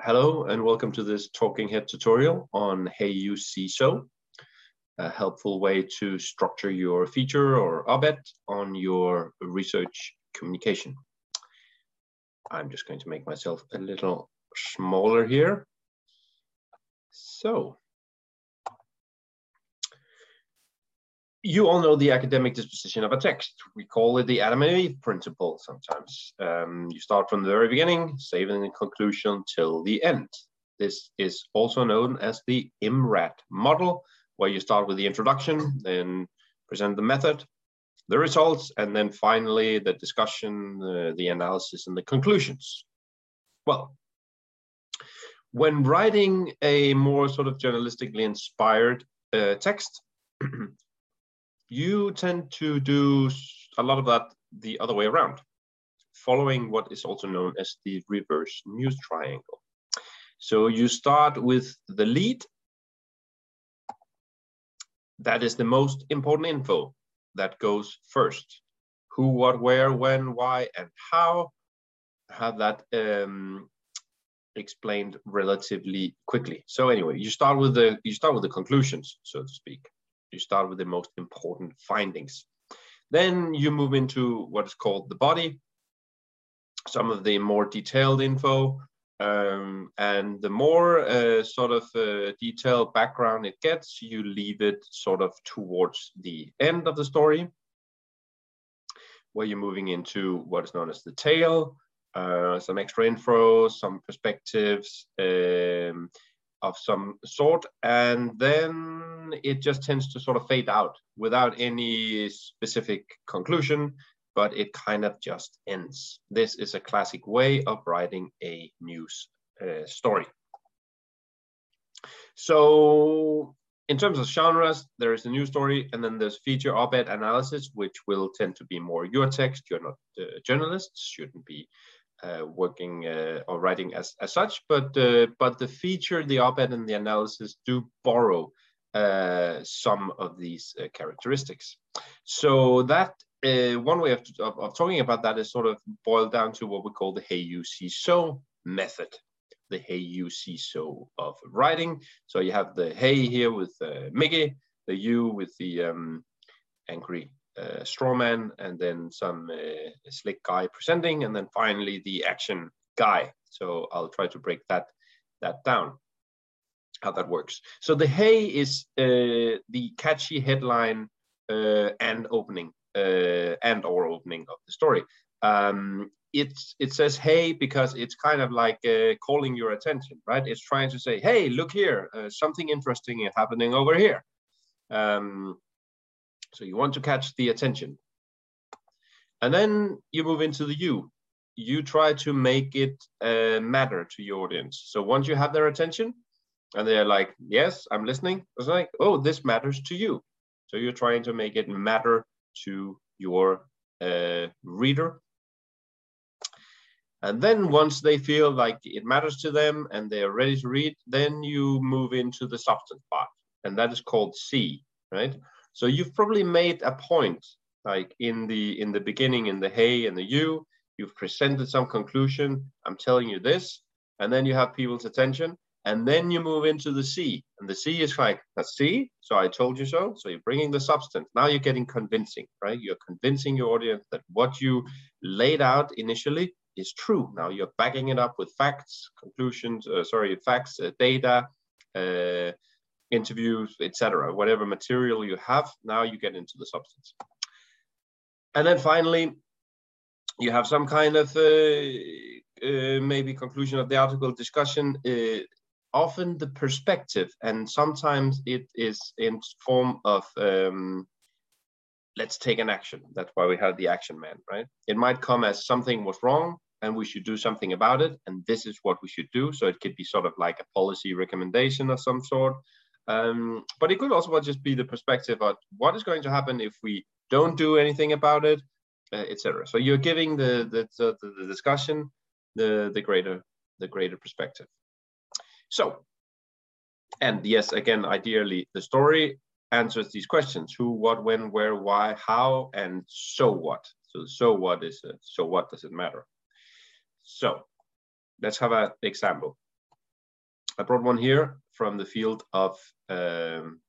Hello and welcome to this Talking Head tutorial on Hey You See So, a helpful way to structure your feature or op-ed on your research communication. I'm just going to make myself a little smaller here. So, you all know the academic disposition of a text. We call it the Adam and Eve principle sometimes. Um, you start from the very beginning, saving the conclusion till the end. This is also known as the IMRAD model, where you start with the introduction, then present the method, the results, and then finally the discussion, uh, the analysis, and the conclusions. Well, when writing a more sort of journalistically inspired uh, text, you tend to do a lot of that the other way around, following what is also known as the reverse news triangle. So you start with the lead. That is the most important info that goes first. Who, what, where, when, why, and how. Have that um, explained relatively quickly. So anyway, you start with the you start with the conclusions, so to speak you start with the most important findings. Then you move into what is called the body, some of the more detailed info, um, and the more uh, sort of uh, detailed background it gets, you leave it sort of towards the end of the story, where you're moving into what is known as the tail, uh, some extra info, some perspectives, um, of some sort, and then it just tends to sort of fade out without any specific conclusion, but it kind of just ends. This is a classic way of writing a news uh, story. So in terms of genres, there is a news story, and then there's feature op-ed analysis, which will tend to be more your text. You're not uh, journalists, shouldn't be uh, working uh, or writing as, as such, but uh, but the feature, the op-ed, and the analysis do borrow some of these characteristics. So that one way of, of, of, talking about that is sort of boiled down to what we call the Hey You See So method the Hey You See So of writing. So you have the Hey here with uh, Mickey, the You with the um, angry uh, strawman, and then some uh, slick guy presenting, and then finally the action guy. So I'll try to break that that down, how that works. So the hey is uh, the catchy headline uh, and opening uh, and or opening of the story. Um, it's it says hey because it's kind of like uh, calling your attention, right? It's trying to say, hey, look here, something interesting is happening over here. Um, so you want to catch the attention. And then you move into the you. You try to make it uh, matter to your audience. So once you have their attention and they're like, yes, I'm listening, it's like, oh, this matters to you. So you're trying to make it matter to your uh, reader. And then once they feel like it matters to them and they are ready to read, then you move into the substance part. And that is called C, right? So you've probably made a point, like in the in the beginning, in the hey and the you, you've presented some conclusion. I'm telling you this, and then you have people's attention, and then you move into the C, and the C is like a C. So I told you so. So you're bringing the substance. Now you're getting convincing, right? You're convincing your audience that what you laid out initially is true. Now you're backing it up with facts, conclusions, uh, sorry, facts, uh, data, uh, interviews, etc. Whatever material you have, now you get into the substance. And then finally, you have some kind of uh, uh, maybe conclusion of the article discussion. Uh, often the perspective, and sometimes it is in form of um, let's take an action. That's why we have the action man, right? It might come as something was wrong and we should do something about it, and this is what we should do. So it could be sort of like a policy recommendation of some sort, um, but it could also just be the perspective of what is going to happen if we don't do anything about it, uh, etc. So you're giving the the, the the discussion the the greater the greater perspective. So, and yes, again, ideally, the story answers these questions: who, what, when, where, why, how, and so what. So, so what is it? So what does it matter? So, let's have an example. I brought one here from the field of, um,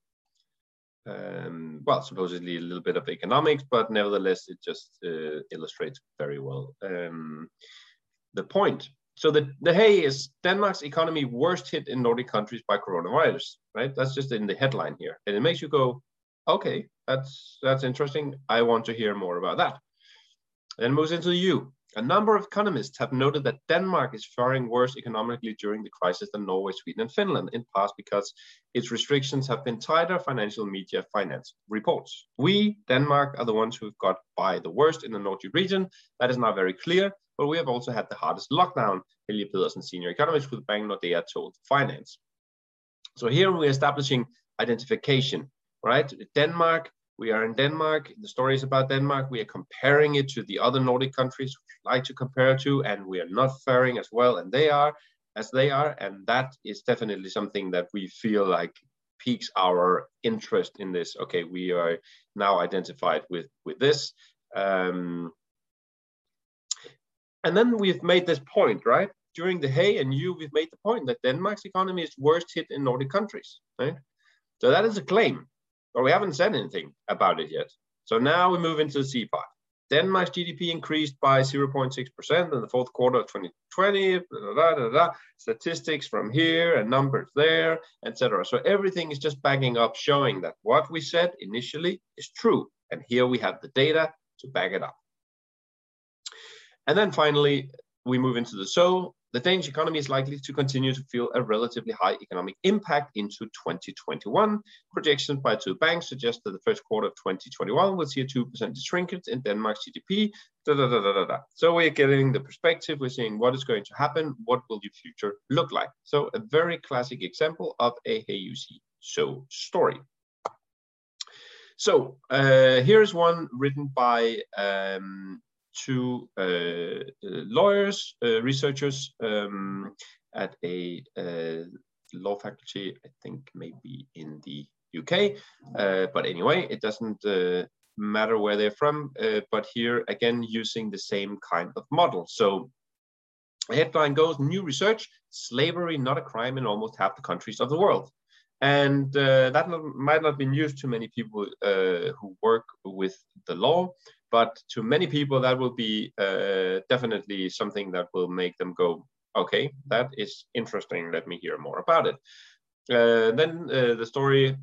um, well, supposedly a little bit of economics, but nevertheless, it just uh, illustrates very well um, the point. So the, the hey is Denmark's economy worst hit in Nordic countries by coronavirus, right? That's just in the headline here. And it makes you go, okay, that's that's interesting. I want to hear more about that. Then moves into the you. A number of economists have noted that Denmark is faring worse economically during the crisis than Norway, Sweden, and Finland, in part because its restrictions have been tighter, financial media finance reports. We, Denmark, are the ones who've got by the worst in the Nordic region. That is now very clear, but we have also had the hardest lockdown, Helge Pedersen, senior economist with Bank Nordea, told Finans. So here we're establishing identification, right? Denmark we are in Denmark. The story is about Denmark. We are comparing it to the other Nordic countries we like to compare to, and we are not faring as well and they are as they are. And that is definitely something that we feel like piques our interest in this. Okay, we are now identified with with this. Um, and then we've made this point, right? During the Hey and you, we've made the point that Denmark's economy is worst hit in Nordic countries, right? So that is a claim but we haven't said anything about it yet. So now we move into the C part. Denmark's GDP increased by 0.6% in the fourth quarter of 2020. Blah, blah, blah, Statistics from here and numbers there, etc. So everything is just backing up, showing that what we said initially is true. And here we have the data to back it up. And then finally, we move into the so the Danish economy is likely to continue to feel a relatively high economic impact into 2021. Projections by two banks suggest that the first quarter of 2021 will see a 2% shrinkage in Denmark's GDP. Da, da, da, so we're getting the perspective, we're seeing what is going to happen, what will your future look like. So a very classic example of a Hey You See So story. So uh, here's one written by um, two uh, lawyers, uh, researchers um, at a law faculty, I think maybe in the UK. but anyway, it doesn't matter where they're from, but here again, using the same kind of model. So the headline goes, new research, slavery not a crime in almost half the countries of the world. And uh, that not, might not be news to many people uh, who work with the law, but to many people, that will be uh, definitely something that will make them go, okay, that is interesting. Let me hear more about it. Uh, then uh, the story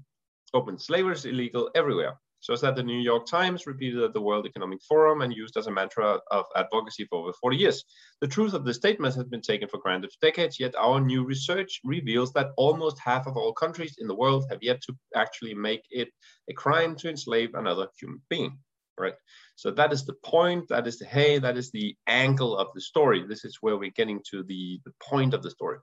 open slavery is illegal everywhere. So is that the New York Times repeated at the World Economic Forum and used as a mantra of advocacy for over 40 years. The truth of the statement has been taken for granted for decades, yet our new research reveals that almost half of all countries in the world have yet to actually make it a crime to enslave another human being right? So that is the point, that is the hey, that is the angle of the story. This is where we're getting to the, the point of the story.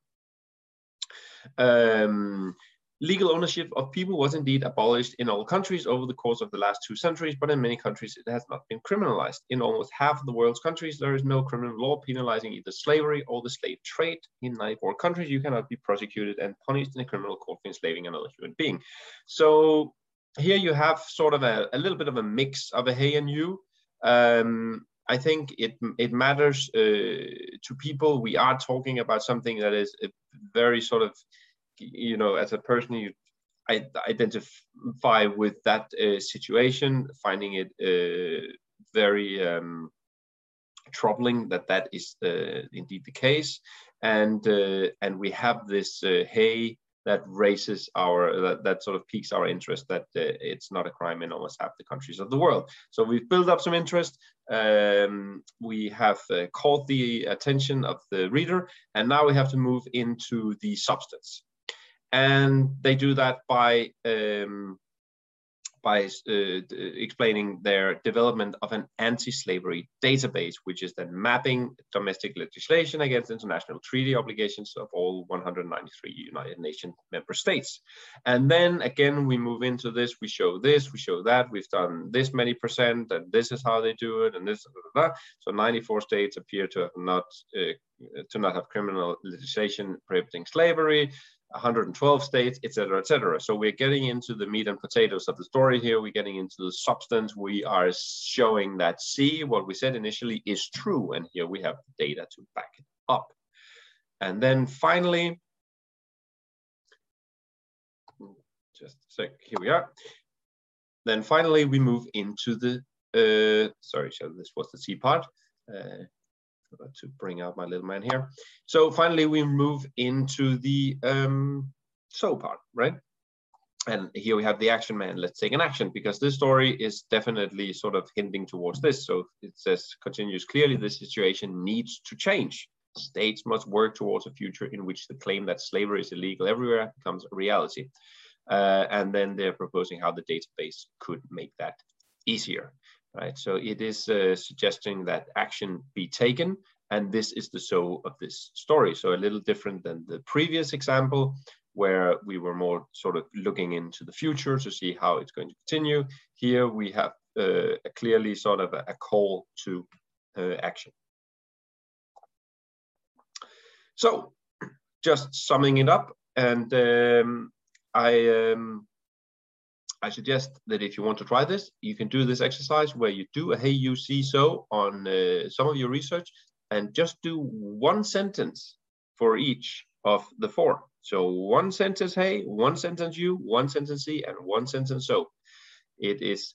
Um, legal ownership of people was indeed abolished in all countries over the course of the last two centuries, but in many countries it has not been criminalized. In almost half of the world's countries, there is no criminal law penalizing either slavery or the slave trade. In 94 countries, you cannot be prosecuted and punished in a criminal court for enslaving another human being. So here you have sort of a, a little bit of a mix of a hey and you. Um, I think it it matters uh, to people. We are talking about something that is very sort of, you know, as a person you identify with that uh, situation, finding it uh, very um, troubling that that is uh, indeed the case, and uh, and we have this uh, hey that raises our that, that sort of piques our interest that uh, it's not a crime in almost half the countries of the world. So we've built up some interest. Um, we have uh, caught the attention of the reader and now we have to move into the substance. And they do that by um, by uh, explaining their development of an anti-slavery database, which is then mapping domestic legislation against international treaty obligations of all 193 United Nations member states. And then again, we move into this, we show this, we show that, we've done this many percent, and this is how they do it, and this, blah, blah, blah. so 94 states appear to have not uh, to not have criminal legislation prohibiting slavery. 112 states, etc., etc. So we're getting into the meat and potatoes of the story here. We're getting into the substance. We are showing that see what we said initially is true, and here we have data to back it up. And then finally, just a sec, here we are. Then finally, we move into the, uh, sorry, so this was the C part. Uh, to bring out my little man here. So finally, we move into the um, so part, right? And here we have the action man. Let's take an action because this story is definitely sort of hinting towards this. So it says, continues clearly, the situation needs to change. States must work towards a future in which the claim that slavery is illegal everywhere becomes a reality. Uh, and then they're proposing how the database could make that easier, right? So it is uh, suggesting that action be taken, and this is the so of this story. So a little different than the previous example, where we were more sort of looking into the future to see how it's going to continue. Here we have uh, a clearly sort of a, a call to uh, action. So just summing it up, and um, I um, I suggest that if you want to try this, you can do this exercise where you do a hey you see so on uh, some of your research and just do one sentence for each of the four. So one sentence hey, one sentence you, one sentence see, and one sentence so. It is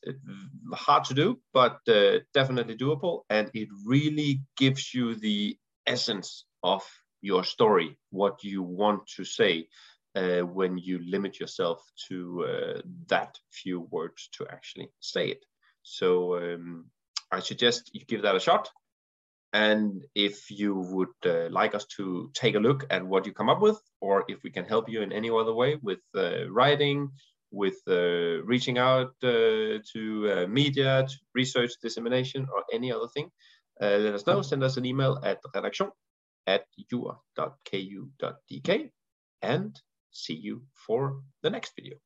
hard to do, but uh, definitely doable. And it really gives you the essence of your story, what you want to say uh, when you limit yourself to uh, that few words to actually say it. So um, I suggest you give that a shot. And if you would uh, like us to take a look at what you come up with, or if we can help you in any other way with uh, writing, with uh, reaching out uh, to media, to research dissemination, or any other thing, let us know. Send us an email at redaction at ur.ku.dk and see you for the next video.